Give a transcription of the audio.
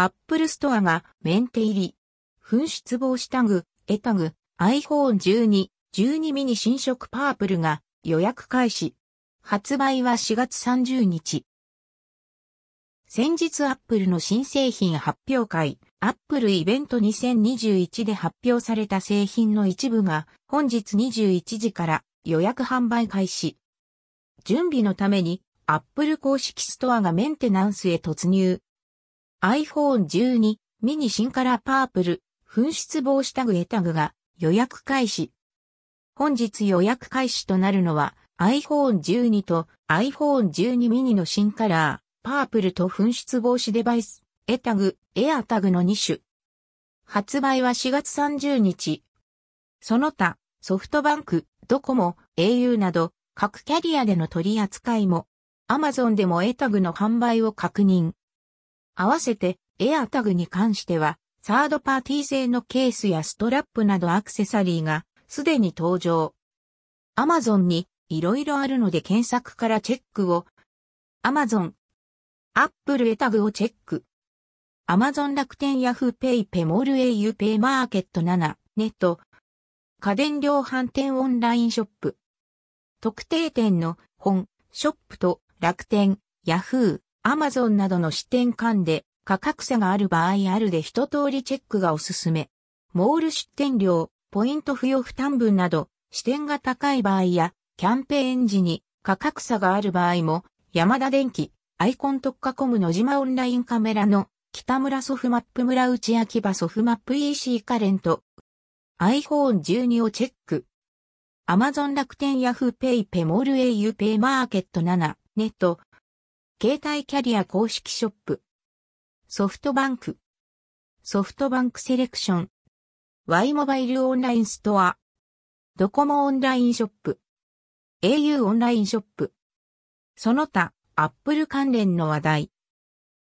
アップルストアがメンテ入り。紛失防止タグ、エアタグ、iPhone 12、12ミニ新色パープルが予約開始。発売は4月30日。先日アップルの新製品発表会、アップルイベント2021で発表された製品の一部が本日21時から予約販売開始。準備のためにアップル公式ストアがメンテナンスへ突入。iPhone 12ミニ新カラーパープル紛失防止タグエタグが予約開始。本日予約開始となるのは iPhone 12と iPhone 12ミニの新カラー、パープルと紛失防止デバイス、エタグ、エアタグの2種。発売は4月30日。その他、ソフトバンク、ドコモ、au など各キャリアでの取り扱いも、Amazon でもエアタグの販売を確認。合わせて、エアタグに関しては、サードパーティー製のケースやストラップなどアクセサリーがすでに登場。アマゾンに色々あるので検索からチェックを。アマゾン。アップルエアタグをチェック。アマゾン楽天ヤフーペイペイモール au ペイマーケット7ネット。家電量販店オンラインショップ。特定店の本、ショップと楽天、ヤフー、アマゾンなどの支店間で価格差がある場合あるで一通りチェックがおすすめ。モール出店料、ポイント付与負担分など、支店が高い場合や、キャンペーン時に価格差がある場合も、山田電機、アイコン特化コムの島オンラインカメラの北村ソフマップ村内秋葉ソフマップ EC カレント。iPhone 12をチェック。Amazon 楽天ヤフーペイペモール au ペイマーケット7ネット。携帯キャリア公式ショップ。ソフトバンク。ソフトバンクセレクション。Y モバイルオンラインストア。ドコモオンラインショップ。au オンラインショップ。その他、アップル関連の話題。